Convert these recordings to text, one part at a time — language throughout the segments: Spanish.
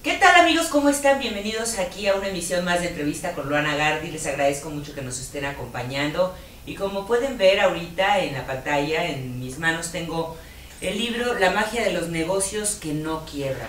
¿Qué tal amigos? ¿Cómo están? Bienvenidos aquí a una emisión más de entrevista con Luana Gardi. Les agradezco mucho que nos estén acompañando. Y como pueden ver ahorita en la pantalla, en mis manos tengo el libro La magia de los negocios que no quiebran.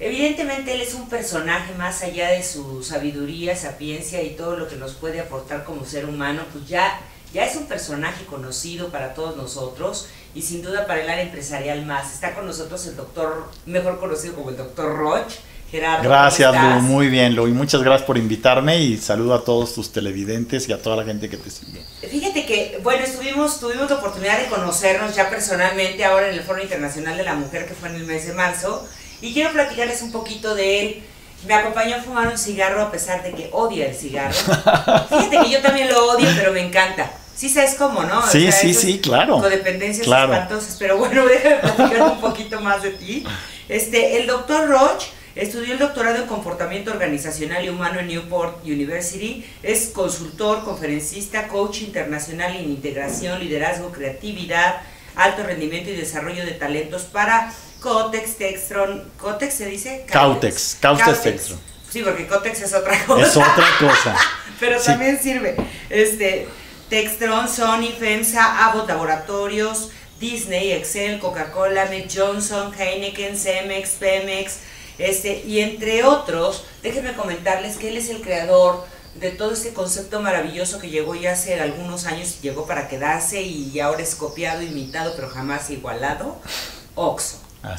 Evidentemente él es un personaje más allá de su sabiduría, sapiencia y todo lo que nos puede aportar como ser humano, pues ya, ya es un personaje conocido para todos nosotros y sin duda para el área empresarial más. Está con nosotros el doctor, mejor conocido como el doctor Roch. Gerardo, gracias, Lu, muy bien, Lu, y muchas gracias por invitarme y saludo a todos tus televidentes y a toda la gente que te sigue. Fíjate que, bueno, estuvimos, tuvimos la oportunidad de conocernos ya personalmente ahora en el Foro Internacional de la Mujer que fue en el mes de marzo y quiero platicarles un poquito de él. Me acompañó a fumar un cigarro a pesar de que odia el cigarro. Fíjate que yo también lo odio, pero me encanta. Sí sabes cómo, ¿no? Sí, sí, sí, claro. Codependencias claro. espantosas, pero bueno, déjame platicar un poquito más de ti. Este, el doctor Roch estudió el doctorado en comportamiento organizacional y humano en Newport University, es consultor, conferencista, coach internacional en integración, liderazgo, creatividad, alto rendimiento y desarrollo de talentos para Cotex, Textron, ¿Cotex se dice? Cautex, Cautex, Textron. Sí, porque Cotex es otra cosa. Es otra cosa. Pero también sirve. Este, Textron, Sony, FEMSA, Abbott Laboratorios, Disney, Excel, Coca-Cola, Mick Johnson, Heineken, Cemex, Pemex, este, y entre otros, déjenme comentarles que él es el creador de todo este concepto maravilloso que llegó ya hace algunos años, llegó para quedarse y ahora es copiado, imitado, pero jamás igualado,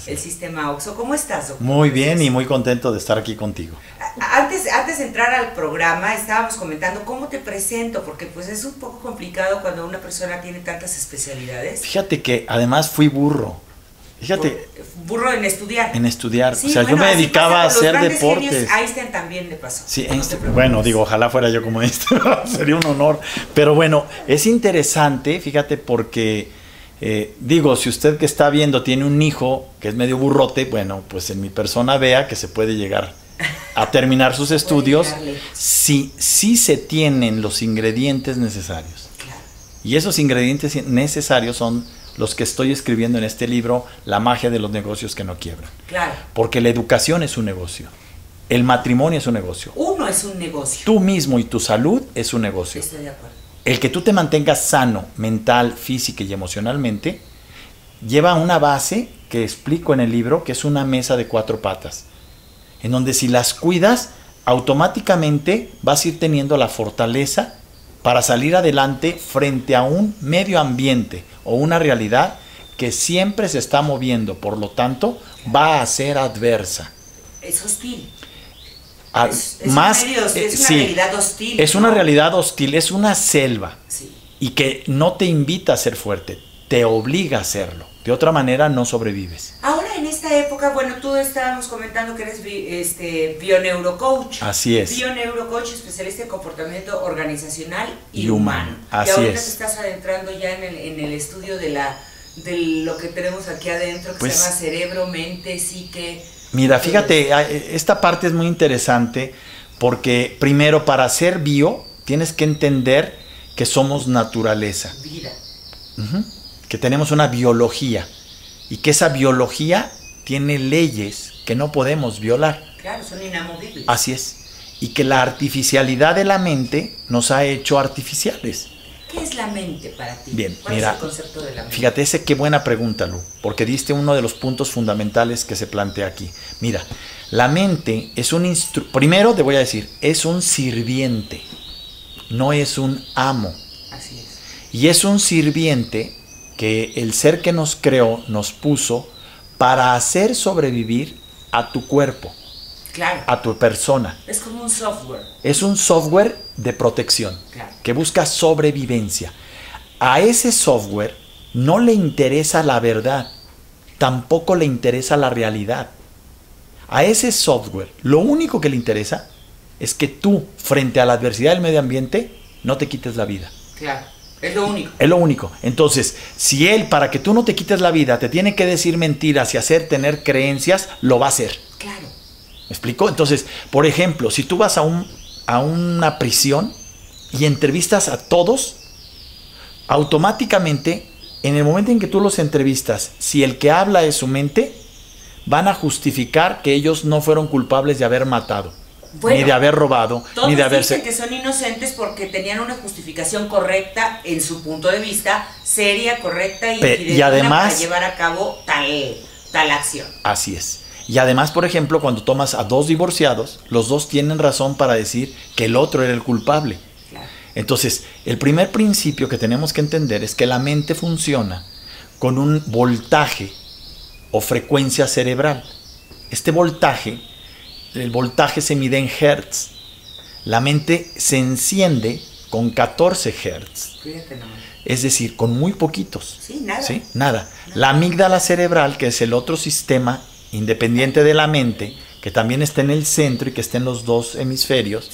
El sistema OXO. ¿Cómo estás, doctor? Muy bien y muy contento de estar aquí contigo. Antes, antes de entrar al programa, estábamos comentando cómo te presento, porque pues es un poco complicado cuando una persona tiene tantas especialidades. Fíjate que además fui burro. Fíjate. Burro en estudiar. En estudiar. o sea, yo me dedicaba a hacer deportes. Einstein también le pasó. Sí, bueno, digo, ojalá fuera yo como Einstein, sería un honor. Pero bueno, es interesante, fíjate, porque eh, digo, si usted que está viendo tiene un hijo que es medio burrote, bueno, pues en mi persona vea que se puede llegar a terminar sus estudios si, si se tienen los ingredientes necesarios. Y esos ingredientes necesarios son los que estoy escribiendo en este libro, La magia de los negocios que no quiebran. Claro. Porque la educación es un negocio. El matrimonio es un negocio. Uno es un negocio. Tú mismo y tu salud es un negocio. Estoy de acuerdo el que tú te mantengas sano mental, física y emocionalmente, lleva una base que explico en el libro, que es una mesa de cuatro patas, en donde si las cuidas, automáticamente vas a ir teniendo la fortaleza para salir adelante frente a un medio ambiente o una realidad que siempre se está moviendo, por lo tanto, va a ser adversa. Es hostil es, más, eh, es una realidad hostil. Es una realidad hostil, es una selva. Y que no te invita a ser fuerte, te obliga a hacerlo. De otra manera no sobrevives. Ahora en esta época, bueno, tú estábamos comentando que eres este, bioneurocoach. Así es. Bioneurocoach, especialista en comportamiento organizacional y, humano. Así y ahorita es. te estás adentrando ya en el, en el estudio de la de lo que tenemos aquí adentro, que se pues llama cerebro, mente, psique Mira, fíjate, esta parte es muy interesante porque primero para ser bio tienes que entender que somos naturaleza. Vida. Que tenemos una biología y que esa biología tiene leyes que no podemos violar. Claro, son inamovibles. Así es. Y que la artificialidad de la mente nos ha hecho artificiales. ¿Qué es la mente para ti? Bien, ¿Cuál mira, es el concepto de la mente? Fíjate, ese qué buena pregunta, Lu, porque diste uno de los puntos fundamentales que se plantea aquí. Mira, la mente es un instrumento, primero te voy a decir, es un sirviente, no es un amo. Así es. Y es un sirviente que el ser que nos creó nos puso para hacer sobrevivir a tu cuerpo a tu persona. Es como un software. Es un software de protección que busca sobrevivencia. A ese software no le interesa la verdad, tampoco le interesa la realidad. A ese software lo único que le interesa es que tú, frente a la adversidad del medio ambiente, no te quites la vida. Claro. Es lo único. Es lo único. Entonces, si él, para que tú no te quites la vida, te tiene que decir mentiras y hacer tener creencias, lo va a hacer. Claro. ¿Me explico? Entonces, por ejemplo, si tú vas a, un, a una prisión y entrevistas a todos, automáticamente, en el momento en que tú los entrevistas, si el que habla es su mente, van a justificar que ellos no fueron culpables de haber matado. Bueno, ni de haber robado, Todos ni de dicen haberse... que son inocentes porque tenían una justificación correcta en su punto de vista, seria, correcta y, Pe- y además- para llevar a cabo tal, tal acción. Así es. Y además, por ejemplo, cuando tomas a dos divorciados, los dos tienen razón para decir que el otro era el culpable. Entonces, el primer principio que tenemos que entender es que la mente funciona con un voltaje o frecuencia cerebral. Este voltaje, el voltaje se mide en hertz. La mente se enciende con 14 hertz, es decir, con muy poquitos. Sí, nada. ¿Sí? Nada. La amígdala cerebral, que es el otro sistema independiente de la mente, que también está en el centro y que está en los dos hemisferios,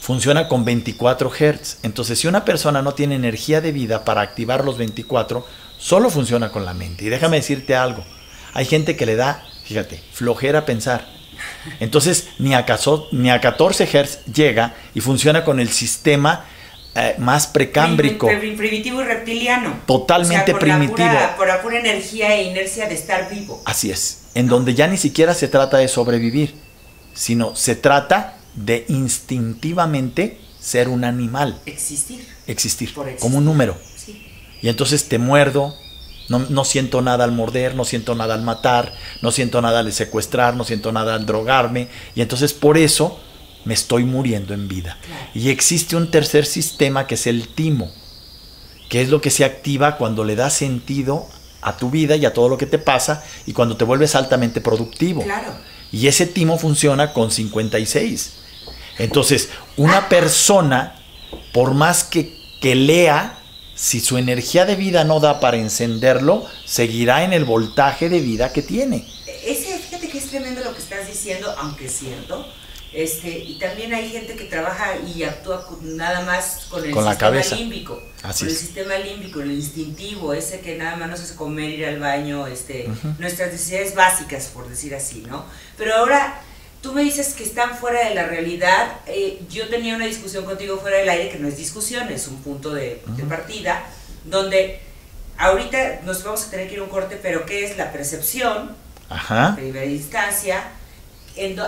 funciona con 24 Hz. Entonces, si una persona no tiene energía de vida para activar los 24, solo funciona con la mente. Y déjame decirte algo. Hay gente que le da, fíjate, flojera pensar. Entonces, ni a, caso- ni a 14 Hz llega y funciona con el sistema eh, más precámbrico. Prim- prim- primitivo y reptiliano. Totalmente O sea, por la primitivo. pura- por la pura energía e inercia de estar vivo. Así es, en donde ya ni siquiera se trata de sobrevivir, sino se trata de instintivamente ser un animal, Existir. existir, como un número. Sí. Y entonces te muerdo, no, no siento nada al morder, no siento nada al matar, no siento nada al secuestrar, no siento nada al drogarme, y entonces por eso me estoy muriendo en vida. Claro. Y existe un tercer sistema que es el timo, que es lo que se activa cuando le das sentido a tu vida y a todo lo que te pasa y cuando te vuelves altamente productivo. Claro. Y ese timo funciona con 56. Entonces, una persona, por más que, que lea, si su energía de vida no da para encenderlo, seguirá en el voltaje de vida que tiene. Ese, fíjate que es tremendo lo que estás diciendo, aunque es cierto. Este, y también hay gente que trabaja y actúa con- nada más con el Con la sistema cabeza. límbico. Así con el sistema límbico, el instintivo, ese que nada más nos hace comer, ir al baño, este, nuestras necesidades básicas, por decir así, ¿no? Pero ahora, tú me dices que están fuera de la realidad. eh, yo tenía una discusión contigo fuera del aire, que no es discusión, es un punto de, partida, donde ahorita nos vamos a tener que ir a un corte, pero ¿qué es la percepción? Ajá. primera instancia,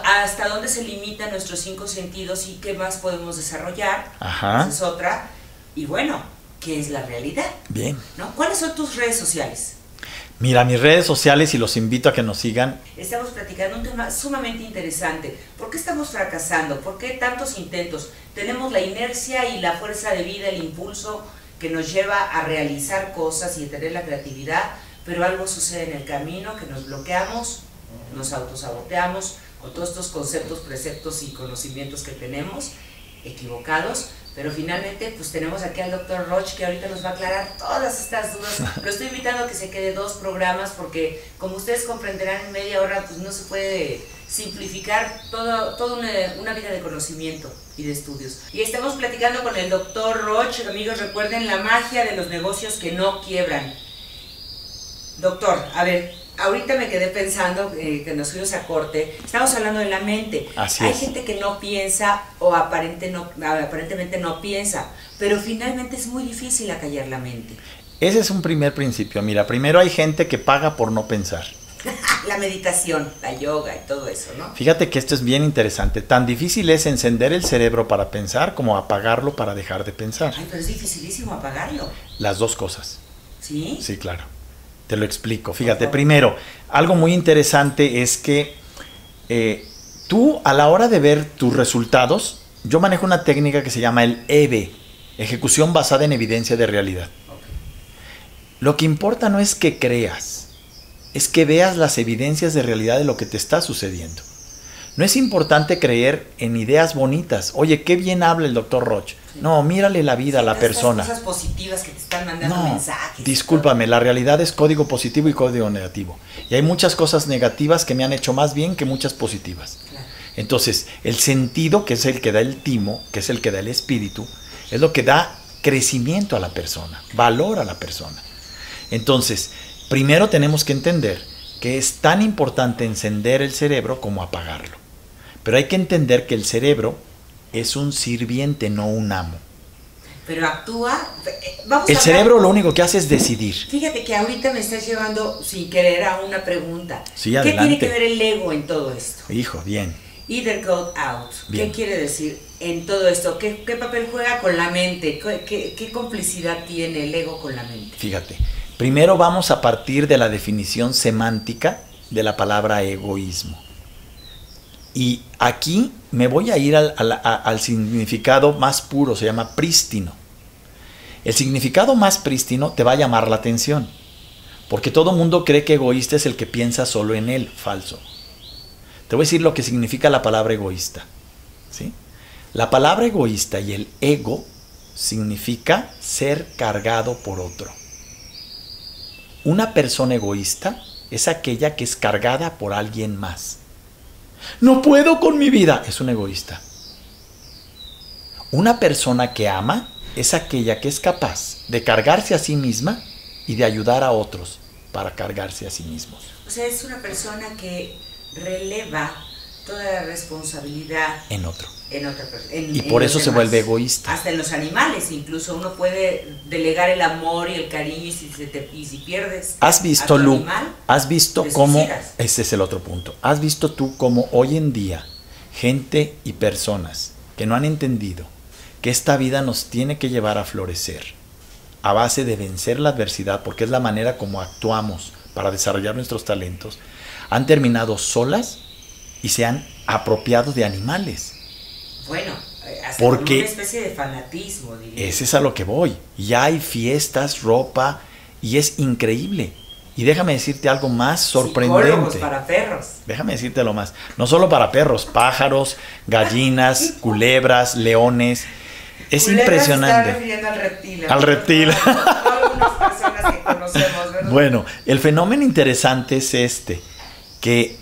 hasta dónde se limitan nuestros cinco sentidos y qué más podemos desarrollar. Ajá. Esa es otra. Y bueno, ¿qué es la realidad? Bien. ¿no? ¿Cuáles son tus redes sociales? Mira, mis redes sociales y los invito a que nos sigan. Estamos platicando un tema sumamente interesante. ¿Por qué estamos fracasando? ¿Por qué tantos intentos? Tenemos la inercia y la fuerza de vida, el impulso que nos lleva a realizar cosas y a tener la creatividad, pero algo sucede en el camino que nos bloqueamos, nos autosaboteamos con todos estos conceptos, preceptos y conocimientos que tenemos equivocados, pero finalmente pues tenemos aquí al doctor Roch que ahorita nos va a aclarar todas estas dudas. Lo estoy invitando a que se quede dos programas porque como ustedes comprenderán en media hora pues no se puede simplificar todo, toda una, una vida de conocimiento y de estudios. Y estamos platicando con el doctor Roch, amigos recuerden la magia de los negocios que no quiebran. Doctor, a ver, ahorita me quedé pensando eh, que nos fuimos a corte. Estamos hablando de la mente. Así Hay es. gente que no piensa o aparente no, aparentemente no piensa, pero finalmente es muy difícil acallar la mente. Ese es un primer principio. Mira, primero hay gente que paga por no pensar. La meditación, la yoga y todo eso, ¿no? Fíjate que esto es bien interesante. Tan difícil es encender el cerebro para pensar como apagarlo para dejar de pensar. Ay, pero es dificilísimo apagarlo. Las dos cosas. ¿Sí? Sí, claro. Te lo explico. Fíjate, primero, algo muy interesante es que eh, tú a la hora de ver tus resultados, yo manejo una técnica que se llama el EVE, ejecución basada en evidencia de realidad. Lo que importa no es que creas, es que veas las evidencias de realidad de lo que te está sucediendo. No es importante creer en ideas bonitas. Oye, qué bien habla el doctor Roch. No, mírale la vida a la persona. cosas positivas que te están mandando No, mensajes. discúlpame, la realidad es código positivo y código negativo. Y hay muchas cosas negativas que me han hecho más bien que muchas positivas. Claro. Entonces, el sentido, que es el que da el timo, que es el que da el espíritu, es lo que da crecimiento a la persona, valor a la persona. Entonces, primero tenemos que entender que es tan importante encender el cerebro como apagarlo. Pero hay que entender que el cerebro es un sirviente, no un amo. pero actúa. eh, Vamos El a cerebro lo único que hace es decidir. Fíjate que ahorita me estás llevando sin querer a una pregunta. Sí, ¿Qué tiene que ver el ego en todo esto? Hijo, bien. Either go out. Bien. ¿Qué quiere decir en todo esto? ¿Qué, qué papel juega con la mente? ¿Qué, qué- qué complicidad tiene el ego con la mente? Fíjate, primero vamos a partir de la definición semántica de la palabra egoísmo. Y aquí me voy a ir al, al- significado más puro, se llama prístino. El significado más prístino te va a llamar la atención, porque todo mundo cree que egoísta es el que piensa solo en él, falso. Te voy a decir lo que significa la palabra egoísta. ¿sí? La palabra egoísta y el ego significa ser cargado por otro. Una persona egoísta es aquella que es cargada por alguien más. No puedo con mi vida, es un egoísta. Una persona que ama es aquella que es capaz de cargarse a sí misma y de ayudar a otros para cargarse a sí mismos. O sea, es una persona que releva toda la responsabilidad En otro. en otra en- Y por eso se vuelve egoísta. Hasta en los animales, incluso uno puede delegar el amor y el cariño y si, se te- y si pierdes. ¿Has a visto, tu Lu? animal, ¿Has visto cómo... suicidas. Ese es el otro punto. ¿Has visto tú cómo hoy en día gente y personas que no han entendido que esta vida nos tiene que llevar a florecer a base de vencer la adversidad, porque es la manera como actuamos para desarrollar nuestros talentos, han terminado solas y se han apropiado de animales. Bueno, eh, hasta Porque- una especie de fanatismo, diría. Ese es a lo que voy. Ya hay fiestas, ropa, y es increíble. Y déjame decirte algo más Psicólogos sorprendente. para perros. Déjame decirte lo más. No solo para perros, pájaros, gallinas, culebras, leones. Es se está impresionante. refiriendo al reptil. Al reptil. Personas que conocemos, ¿verdad? Bueno, el fenómeno interesante es este, que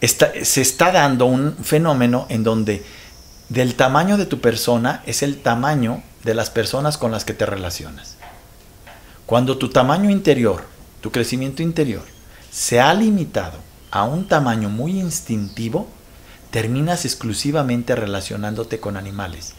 está- se está dando un fenómeno en donde del tamaño de tu persona es el tamaño de las personas con las que te relacionas. Cuando tu tamaño interior, tu crecimiento interior, se ha limitado a un tamaño muy instintivo, terminas exclusivamente relacionándote con animales,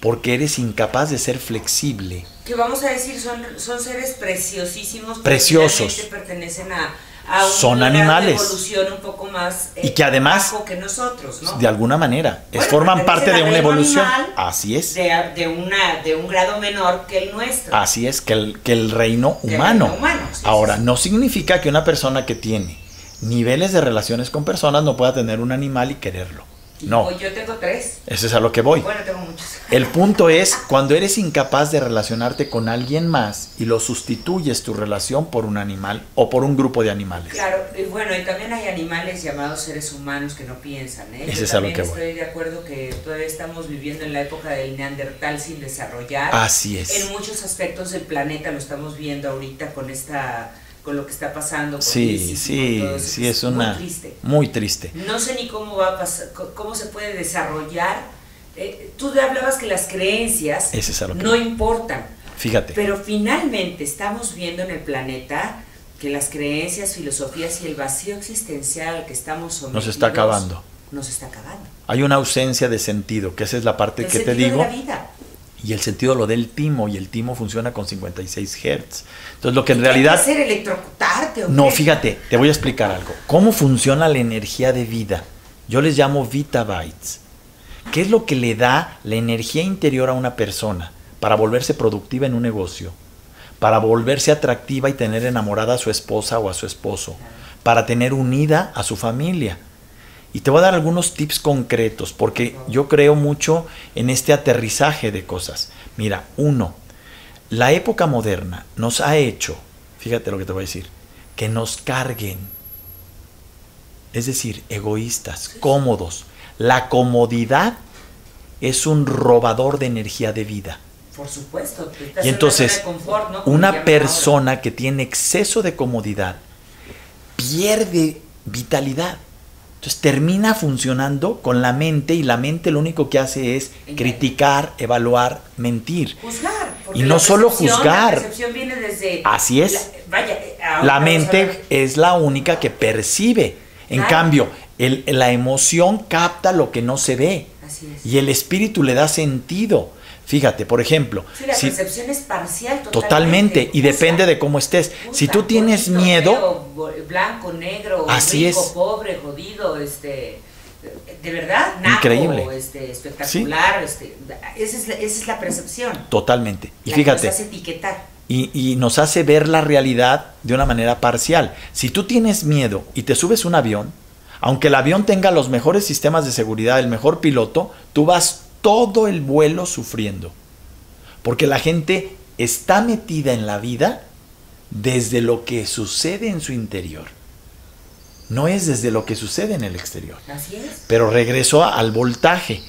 porque eres incapaz de ser flexible que vamos a decir son, son seres preciosísimos. Preciosos. finalmente pertenecen a, a un Son de animales. evolución un poco más eh, Y que además- bajo que nosotros, ¿no? de alguna manera. Bueno, forman parte de una evolución. animal Así es. de, de una de un grado menor que el nuestro. Así es, que el, que el reino Que el humano. reino humano, sí, Ahora, sí, sí. no significa que una persona que tiene niveles de relaciones con personas no pueda tener un animal y quererlo. No, yo tengo tres. eso es a lo que voy. Bueno, tengo muchos. El punto es cuando eres incapaz de relacionarte con alguien más y lo sustituyes tu relación por un animal o por un grupo de animales. Claro, y bueno, y también hay animales llamados seres humanos que no piensan, ¿eh? Ese Yo es a lo también que voy. estoy de acuerdo que todavía estamos viviendo en la época del neandertal sin desarrollar. Así es. En muchos aspectos del planeta lo estamos viendo ahorita con esta con lo que está pasando Sí, sí, todo eso, sí, es una... muy triste. Muy triste. No sé ni cómo va a pasar, cómo se puede desarrollar. Eh, tú hablabas que las creencias es que no importan, Fíjate. pero finalmente estamos viendo en el planeta que las creencias, filosofías y el vacío existencial al que estamos sometidos Nos está acabando. Nos está acabando. Hay una ausencia de sentido, que esa es la parte El que te digo. de la vida. Y el sentido lo del timo, y el timo funciona con 56 Hz. Entonces, lo que en ¿Qué hay realidad... hacer electrocutarte o No, fíjate, te voy a explicar algo. ¿Cómo funciona la energía de vida? Yo les llamo Vitabytes. ¿Qué es lo que le da la energía interior a una persona para volverse productiva en un negocio? Para volverse atractiva y tener enamorada a su esposa o a su esposo? Para tener unida a su familia? Y te voy a dar algunos tips concretos, porque yo creo mucho en este aterrizaje de cosas. Mira, uno, la época moderna nos ha hecho, fíjate lo que te voy a decir, que nos carguen. Es decir, egoístas, cómodos. La comodidad es un robador de energía de vida. Por supuesto. Y en entonces, una llaman persona que tiene exceso de comodidad pierde vitalidad. Entonces termina funcionando con la mente y la mente lo único que hace es criticar, evaluar, mentir. Juzgar. Y no solo juzgar. La percepción viene desde. Así es. la- vaya, eh, La mente es la única que percibe. En Claro. cambio, el- la emoción capta lo que no se ve. Así es. Y el espíritu le da sentido. Fíjate, por ejemplo. Sí, la percepción es parcial totalmente. Totalmente, y depende de cómo estés. si tú tienes miedo. blanco, negro, así rico, pobre, jodido, este. De verdad, increíble, este, espectacular, este, esa, es la, esa, es la, percepción. Totalmente. Y fíjate. nos hace etiquetar. Y, y, nos hace ver la realidad de una manera parcial. Si tú tienes miedo y te subes un avión, aunque el avión tenga los mejores sistemas de seguridad, el mejor piloto, tú vas todo el vuelo sufriendo. Porque la gente está metida en la vida desde lo que sucede en su interior. No es desde lo que sucede en el exterior. Así es. Pero regreso al voltaje.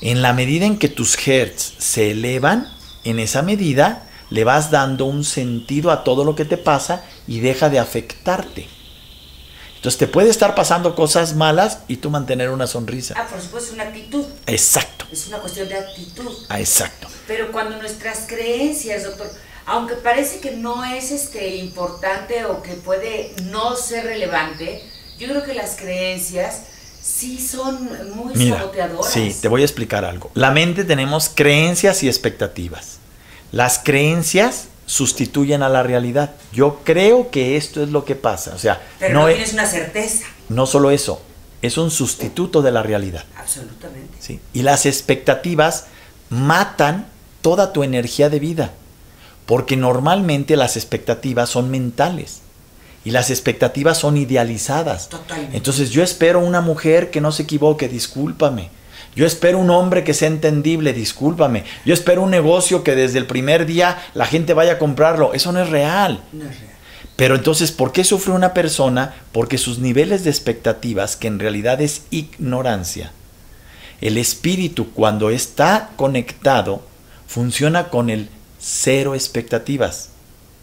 En la medida en que tus hertz se elevan, en esa medida le vas dando un sentido a todo lo que te pasa y deja de afectarte. Entonces te puede estar pasando cosas malas y tú mantener una sonrisa. Ah, por supuesto, es una actitud. Exacto. Es una cuestión de actitud. Ah, exacto. Pero cuando nuestras creencias, doctor, aunque parece que no es este importante o que puede no ser relevante, yo creo que las creencias sí son muy Mira, saboteadoras. Sí, te voy a explicar algo. La mente tenemos creencias y expectativas. Las creencias sustituyen a la realidad. Yo creo que esto es lo que pasa. O sea, Pero no, tienes una certeza. No solo eso, es un sustituto de la realidad. Absolutamente. ¿sí? Y las expectativas matan toda tu energía de vida, porque normalmente las expectativas son mentales y las expectativas son idealizadas. Totalmente. Entonces yo espero una mujer que no se equivoque, discúlpame. Yo espero un hombre que sea entendible, discúlpame. Yo espero un negocio que desde el primer día la gente vaya a comprarlo. Eso no es real. No es real. Pero entonces, ¿por qué sufre una persona? Porque sus niveles de expectativas, que en realidad es ignorancia. El espíritu cuando está conectado funciona con el cero expectativas.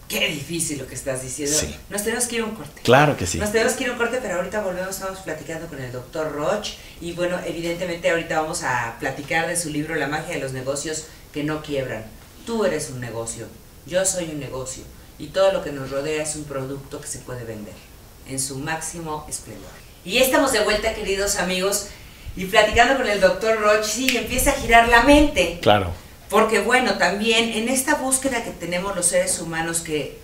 Qué difícil lo que estás diciendo. Sí. Nos tenemos que ir a un corte. Claro que sí. Nos tenemos que ir a un corte, pero ahorita volvemos, estamos platicando con el doctor Roch. Y bueno, evidentemente ahorita vamos a platicar de su libro La magia de los negocios que no quiebran. Tú eres un negocio, yo soy un negocio. Y todo lo que nos rodea es un producto que se puede vender en su máximo esplendor. Y estamos de vuelta, queridos amigos. Y platicando con el doctor Roch, sí, empieza a girar la mente. Claro porque bueno, también en esta búsqueda que tenemos los seres humanos que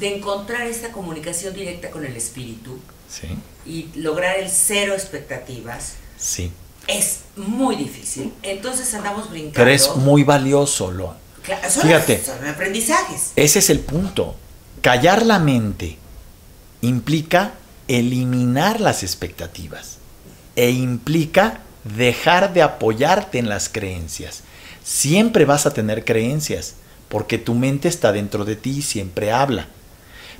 de encontrar esta comunicación directa con el espíritu sí. y lograr el cero expectativas, sí. es muy difícil. Entonces andamos brincando. Pero es muy valioso, lo. Claro, son, Fíjate, son aprendizajes. Ese es el punto. Callar la mente implica eliminar las expectativas e implica dejar de apoyarte en las creencias. Siempre vas a tener creencias, porque tu mente está dentro de ti y siempre habla.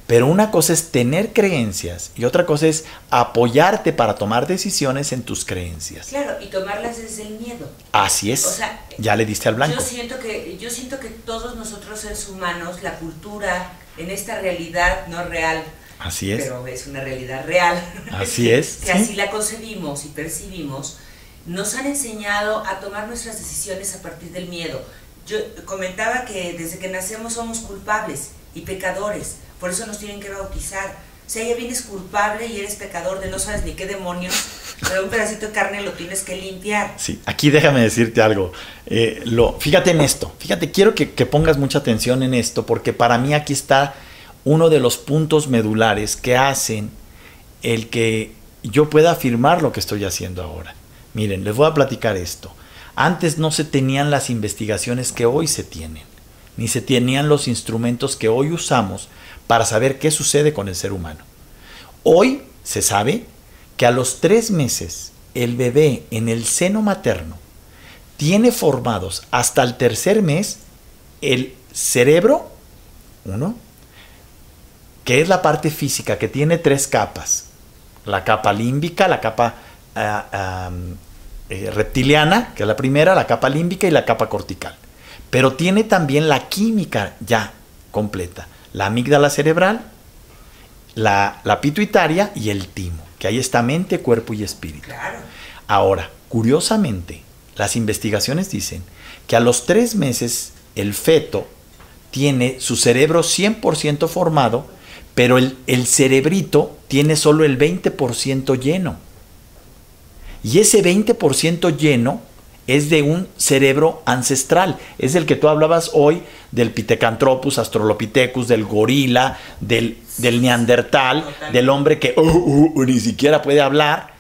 Pero una cosa es tener creencias y otra cosa es apoyarte para tomar decisiones en tus creencias. Claro, y tomarlas desde el miedo. Así es. O sea, ya le diste al blanco. Yo siento que yo siento que todos nosotros seres humanos, la cultura en esta realidad no real, Así es. pero es una realidad real. Así es. que así la concebimos y percibimos nos han enseñado a tomar nuestras decisiones a partir del miedo. Yo comentaba que desde que nacemos somos culpables y pecadores, por eso nos tienen que bautizar. O sea, ya vienes culpable y eres pecador de no sabes ni qué demonios, pero un pedacito de carne lo tienes que limpiar. Sí, aquí déjame decirte algo. Eh, lo, fíjate en esto, fíjate, quiero que, que pongas mucha atención en esto, porque para mí aquí está uno de los puntos medulares que hacen el que yo pueda afirmar lo que estoy haciendo ahora. Miren, les voy a platicar esto. Antes no se tenían las investigaciones que hoy se tienen, ni se tenían los instrumentos que hoy usamos para saber qué sucede con el ser humano. Hoy se sabe que a los tres meses el bebé en el seno materno tiene formados hasta el tercer mes el cerebro, uno, que es la parte física que tiene tres capas. La capa límbica, la capa eh, reptiliana, que es la primera, la capa límbica y la capa cortical. Pero tiene también la química ya completa. La amígdala cerebral, la, la pituitaria y el timo, que ahí está mente, cuerpo y espíritu. Ahora, curiosamente, las investigaciones dicen que a los tres meses el feto tiene su cerebro 100% formado, pero el, el cerebrito tiene solo el 20% lleno. Y ese 20% lleno es de un cerebro ancestral. Es el que tú hablabas hoy del Pithecanthropus, Australopithecus, del gorila, del, del neandertal, del hombre que uh, uh, uh, ni siquiera puede hablar.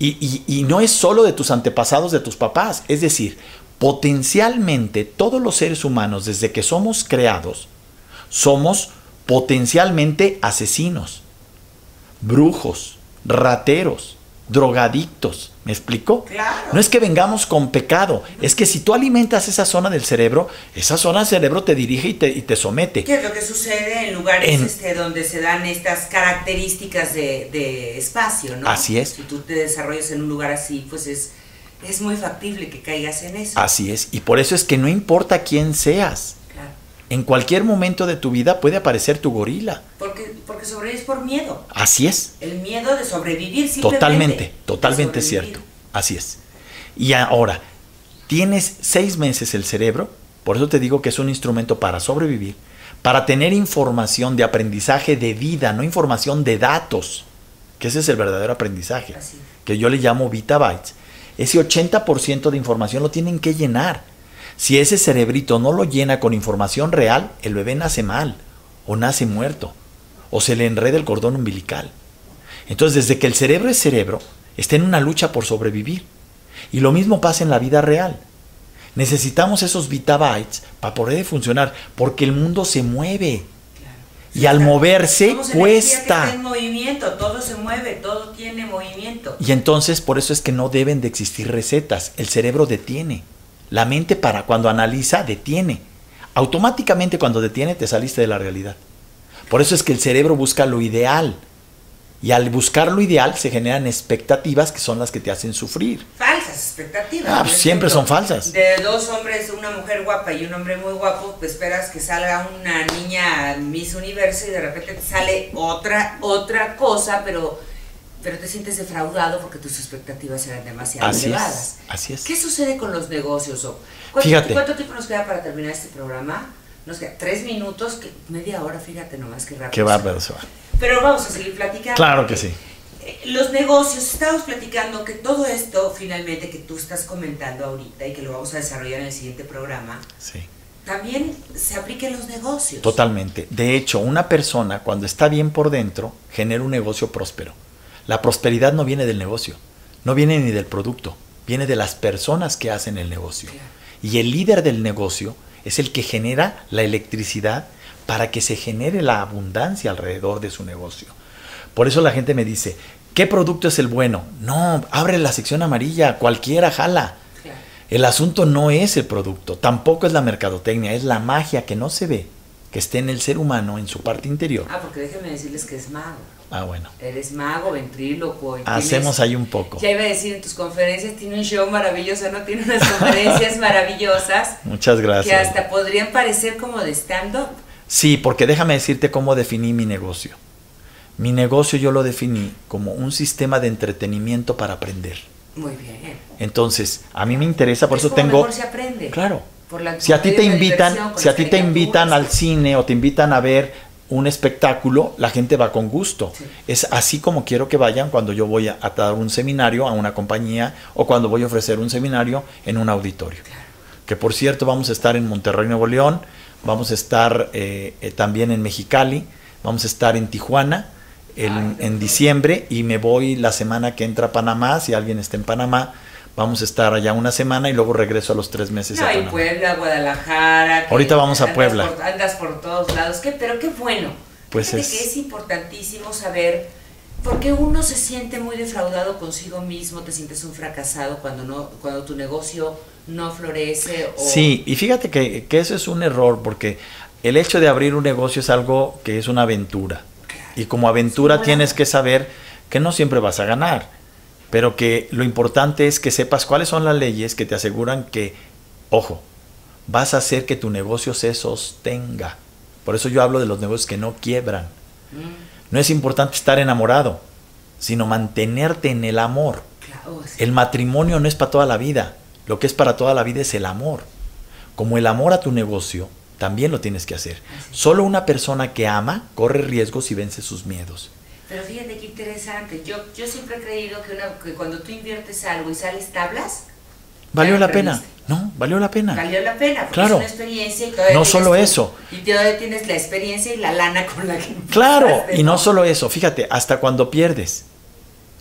Y, y no es solo de tus antepasados, de tus papás. Es decir, potencialmente todos los seres humanos, desde que somos creados, somos potencialmente asesinos, brujos, rateros, drogadictos. ¿Me explico? Claro. No es que vengamos con pecado, es que si tú alimentas esa zona del cerebro, esa zona del cerebro te dirige y te, y te somete. ¿Qué es lo que sucede en lugares En- este, donde se dan estas características de, de espacio, ¿no? Así es. Si tú te desarrollas en un lugar así, pues es, es muy factible que caigas en eso. Así es, y por eso es que no importa quién seas, Claro. en cualquier momento de tu vida puede aparecer tu gorila. Porque, porque sobrevives por miedo. Así es. El miedo de sobrevivir simplemente. Totalmente, totalmente cierto. Así es. Y ahora, tienes seis meses el cerebro, por eso te digo que es un instrumento para sobrevivir, para tener información de aprendizaje de vida, no información de datos, que ese es el verdadero aprendizaje, Así. que yo le llamo bitabytes. Ese 80% de información lo tienen que llenar. Si ese cerebrito no lo llena con información real, el bebé nace mal, o nace muerto, o se le enreda el cordón umbilical. Entonces, desde que el cerebro es cerebro, está en una lucha por sobrevivir. Y lo mismo pasa en la vida real. Necesitamos esos bitabytes para poder funcionar, porque el mundo se mueve. Claro. Y al moverse Somos energía que está cuesta. en movimiento, todo se mueve, todo tiene movimiento. Y entonces por eso es que no deben de existir recetas. El cerebro detiene. La mente para cuando analiza detiene. Automáticamente cuando detiene te saliste de la realidad. Por eso es que el cerebro busca lo ideal. Y al buscar lo ideal se generan expectativas que son las que te hacen sufrir. Falsas expectativas. Ah, Por siempre son falsas. De dos hombres, una mujer guapa y un hombre muy guapo, pues esperas que salga una niña Miss Universo y de repente te sale otra, otra cosa, pero, pero te sientes defraudado porque tus expectativas eran demasiado Así elevadas. es. Así es. ¿Qué sucede con los negocios? ¿Cuánto, Fíjate. ¿Cuánto tiempo nos queda para terminar este programa? Nos queda tres minutos, que, media hora, fíjate nomás qué rápido. Qué bárbaro se va. Pero vamos a seguir platicando. Claro que sí. Eh, Los negocios, estamos platicando que todo esto finalmente que tú estás comentando ahorita y que lo vamos a desarrollar en el siguiente programa, Sí. también se aplica en los negocios. Totalmente. De hecho, una persona cuando está bien por dentro genera un negocio próspero. La prosperidad no viene del negocio, no viene ni del producto, viene de las personas que hacen el negocio. Claro. Y el líder del negocio es el que genera la electricidad para que se genere la abundancia alrededor de su negocio. Por eso la gente me dice, ¿qué producto es el bueno? No, abre la sección amarilla, cualquiera jala. Claro. El asunto no es el producto, tampoco es la mercadotecnia, es la magia que no se ve, que está en el ser humano, en su parte interior. Ah, porque déjenme decirles que es mago. Ah, bueno, Eres mago, ventrílocuo. y hacemos tienes- ahí un poco. Ya iba a decir, en tus conferencias tiene un show maravilloso, ¿no? Tiene unas conferencias maravillosas Muchas que gracias. hasta podrían parecer como de stand-up. Sí, porque déjame decirte cómo definí mi negocio. Mi negocio yo lo definí como un sistema de entretenimiento para aprender. Muy bien. Entonces, a mí me interesa, por Es eso como tengo... mejor se aprende. Claro. Por la- Si a ti te invitan, si a ti te invitan al cine o te invitan a ver un espectáculo, la gente va con gusto. Sí. Es así como quiero que vayan cuando yo voy a, a dar un seminario a una compañía o cuando voy a ofrecer un seminario en un auditorio. Claro. Que por cierto vamos a estar en Monterrey, Nuevo León, vamos a estar eh, eh, también en Mexicali, vamos a estar en Tijuana el- Ay, qué en diciembre y me voy la semana que entra a Panamá, si alguien está en Panamá, vamos a estar allá una semana y luego regreso a los tres meses a No, y Panamá. Puebla, Guadalajara. Ahorita vamos a Puebla. por- andas por todos lados. ¿Qué? Pero qué bueno. Pues es- que es importantísimo saber, porque uno se siente muy defraudado consigo mismo, te sientes un fracasado cuando, no, cuando tu negocio no florece. O, Sí, y fíjate que, que eso es un error porque el hecho de abrir un negocio es algo que es una aventura. Y como aventura Sí, tienes que saber que no siempre vas a ganar, pero que lo importante es que sepas cuáles son las leyes que te aseguran que, ojo, vas a hacer que tu negocio se sostenga. Por eso yo hablo de los negocios que no quiebran. Mm, No es importante estar enamorado, sino mantenerte en el amor. El matrimonio no es para toda la vida. Lo que es para toda la vida es el amor. Como el amor a tu negocio, también lo tienes que hacer. Solo una persona que ama corre riesgos y vence sus miedos. Pero fíjate qué interesante. Yo, yo siempre he creído que, una- que cuando tú inviertes algo y sales tablas, Valió la pena. No, valió la pena. Valió la pena, porque claro. es una experiencia y todavía No solo tu- eso. Y todavía tienes la experiencia y la lana con la que Claro, y no solo eso, fíjate, hasta cuando pierdes.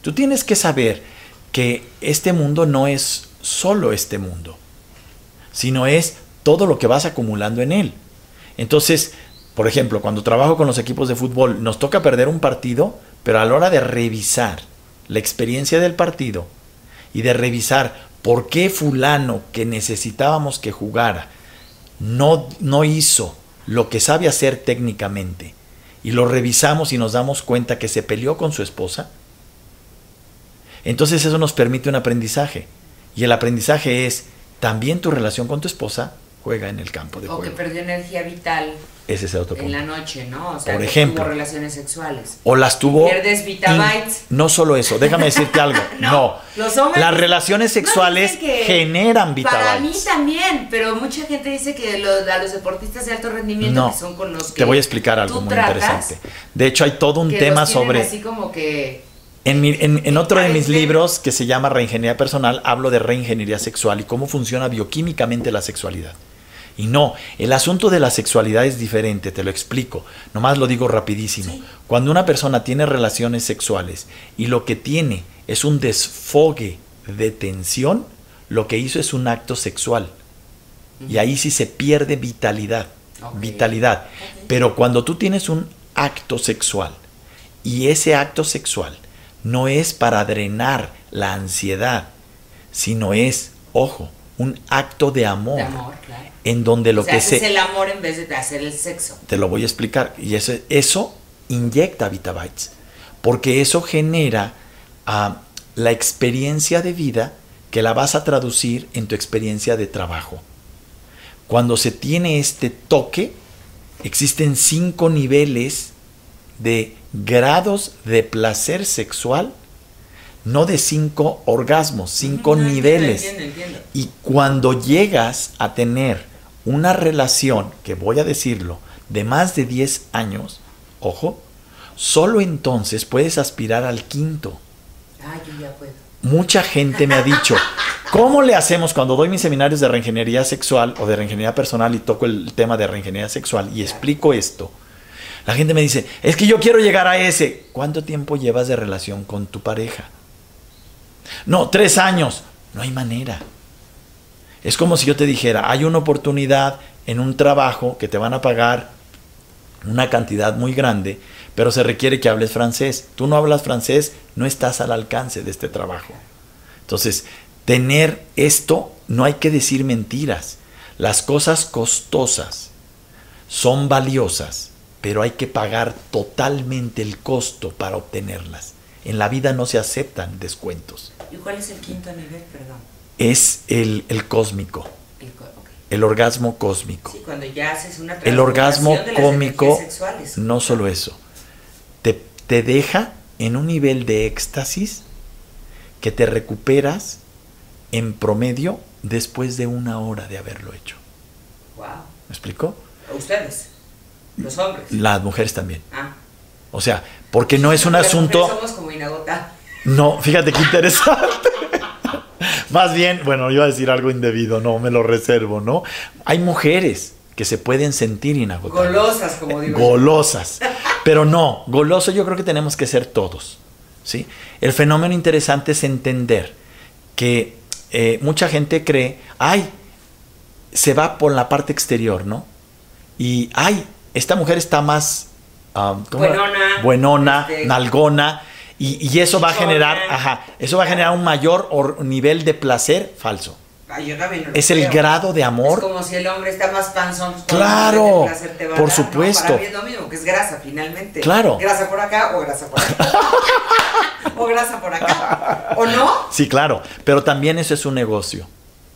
Tú tienes que saber que este mundo no es solo este mundo, sino es todo lo que vas acumulando en él. Entonces, por ejemplo, cuando trabajo con los equipos de fútbol, nos toca perder un partido, pero a la hora de revisar la experiencia del partido y de revisar por qué fulano que necesitábamos que jugara no, no hizo lo que sabe hacer técnicamente y lo revisamos y nos damos cuenta que se peleó con su esposa, entonces eso nos permite un aprendizaje. Y el aprendizaje es también tu relación con tu esposa juega en el campo de O que juego. perdió energía vital Ese es el otro en punto. la noche, ¿no? O sea, Por que ejemplo. tuvo relaciones sexuales. O las tuvo. Pierdes Vitabytes. No solo eso, déjame decirte algo. No, no. los hombres- Las relaciones No, sexuales dicen que generan Para mí Vitabytes. también, pero mucha gente dice que los, a los deportistas de alto rendimiento No, que son con los que te voy a explicar algo muy interesante. De hecho, hay todo un que tema los sobre. así como que En, mi- en- en otro de mis libros que se llama Reingeniería Personal, hablo de reingeniería sexual y cómo funciona bioquímicamente la sexualidad. Y no, el asunto de la sexualidad es diferente, te lo explico. Nomás lo digo rapidísimo. Sí. Cuando una persona tiene relaciones sexuales y lo que tiene es un desfogue de tensión, lo que hizo es un acto sexual. Y ahí sí se pierde vitalidad. Vitalidad. Pero cuando tú tienes un acto sexual y ese acto sexual no es para drenar la ansiedad, sino es, ojo, un acto de amor, de amor, claro. en donde lo o sea, que se... el amor en vez de hacer el sexo. Te lo voy a explicar. Y eso, eso inyecta Vitabytes. Porque eso genera ah, la experiencia de vida que la vas a traducir en tu experiencia de trabajo. Cuando se tiene este toque, existen cinco niveles de grados de placer sexual, no de cinco orgasmos, cinco niveles. Entiendo, entiendo. Y cuando llegas a tener una relación, que voy a decirlo, de más de 10 años, ojo, solo entonces puedes aspirar al quinto. Ah, yo ya puedo. Mucha gente me ha dicho, ¿cómo le hacemos cuando doy mis seminarios de reingeniería sexual o de reingeniería personal y toco el tema de reingeniería sexual y explico esto? La gente me dice, es que yo quiero llegar a ese. ¿Cuánto tiempo llevas de relación con tu pareja? No, tres años. No hay manera. Es como si yo te dijera, hay una oportunidad en un trabajo que te van a pagar una cantidad muy grande, pero se requiere que hables francés. Tú no hablas francés, no estás al alcance de este trabajo. Entonces, tener esto, no hay que decir mentiras. Las cosas costosas son valiosas, pero hay que pagar totalmente el costo para obtenerlas. En la vida no se aceptan descuentos. ¿Y cuál es el quinto nivel, perdón? Es el, el cósmico, El co- ok. el orgasmo cósmico. Sí, cuando ya haces una El orgasmo cómico, no solo eso, te, te deja en un nivel de éxtasis que te recuperas en promedio después de una hora de haberlo hecho. Wow. ¿Me explico? Ustedes, los hombres. Las mujeres también. Ah. O sea, porque no es un Las asunto... Somos como inagotables. No, fíjate qué interesante. Más bien, bueno, iba a decir algo indebido, no, me lo reservo, ¿no? Hay mujeres que se pueden sentir inagotables. Golosas, como digo. yo. golosas. Pero no, goloso yo creo que tenemos que ser todos. ¿sí? El fenómeno interesante es entender que eh, mucha gente cree, ay, se va por la parte exterior, ¿no? Y, ay, esta mujer está más um. Buenona, buenona, este, nalgona, y, y eso va a generar, ajá, eso va a generar un mayor or- nivel de placer falso. Ay, yo también lo Es el grado de amor Es como si el hombre está más panzón. pues, Claro, te va a por dar, ¿no? supuesto. Para mí es lo mismo, que es grasa finalmente. Claro. Grasa por acá o grasa por acá. o grasa por acá. ¿O no? Sí, claro, pero también eso es un negocio.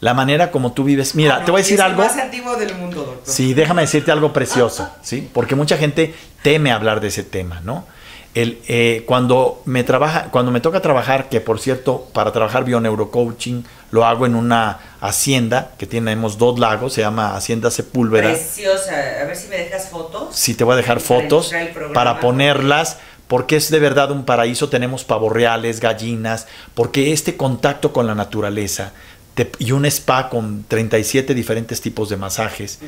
La manera como tú vives. Mira, Ah, no, te voy a decir es algo. El más antiguo del mundo, doctor. Sí, déjame decirte algo precioso, ¿sí? Porque mucha gente teme hablar de ese tema, ¿no? El, eh, cuando me trabaja, cuando me toca trabajar, que por cierto, para trabajar bioneurocoaching lo hago en una hacienda que tenemos dos lagos, se llama Hacienda Sepúlveda. Preciosa. A ver si me dejas fotos. Sí, te voy a dejar fotos para ponerlas, porque es de verdad un paraíso. Tenemos pavos reales, gallinas, porque este contacto con la naturaleza y un spa con 37 diferentes tipos de masajes,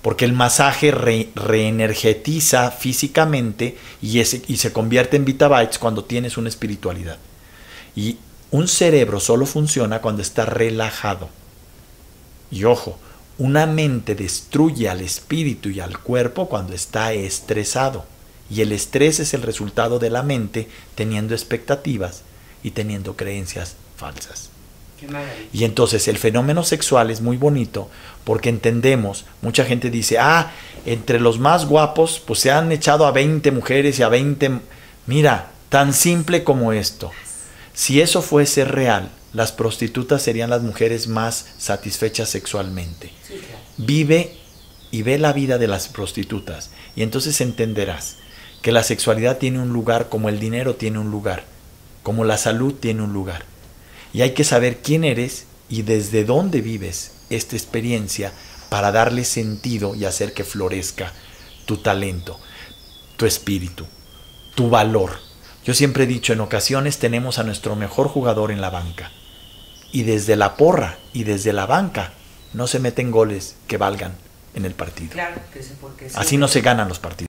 porque el masaje reenergetiza físicamente y, y se convierte en vitabytes cuando tienes una espiritualidad. Y un cerebro solo funciona cuando está relajado. Y ojo, una mente destruye al espíritu y al cuerpo cuando está estresado. Y el estrés es el resultado de la mente teniendo expectativas y teniendo creencias falsas. Y entonces el fenómeno sexual es muy bonito porque entendemos, mucha gente dice, ah, entre los más guapos, pues se han echado a 20 mujeres y a 20... Mira, tan simple como esto. Si eso fuese real, las prostitutas serían las mujeres más satisfechas sexualmente. Vive y ve la vida de las prostitutas y entonces entenderás que la sexualidad tiene un lugar como el dinero tiene un lugar, como la salud tiene un lugar. Y hay que saber quién eres y desde dónde vives esta experiencia para darle sentido y hacer que florezca tu talento, tu espíritu, tu valor. Yo siempre he dicho, en ocasiones tenemos a nuestro mejor jugador en la banca. Y desde la porra y desde la banca no se meten goles que valgan en el partido. Así no se ganan los partidos.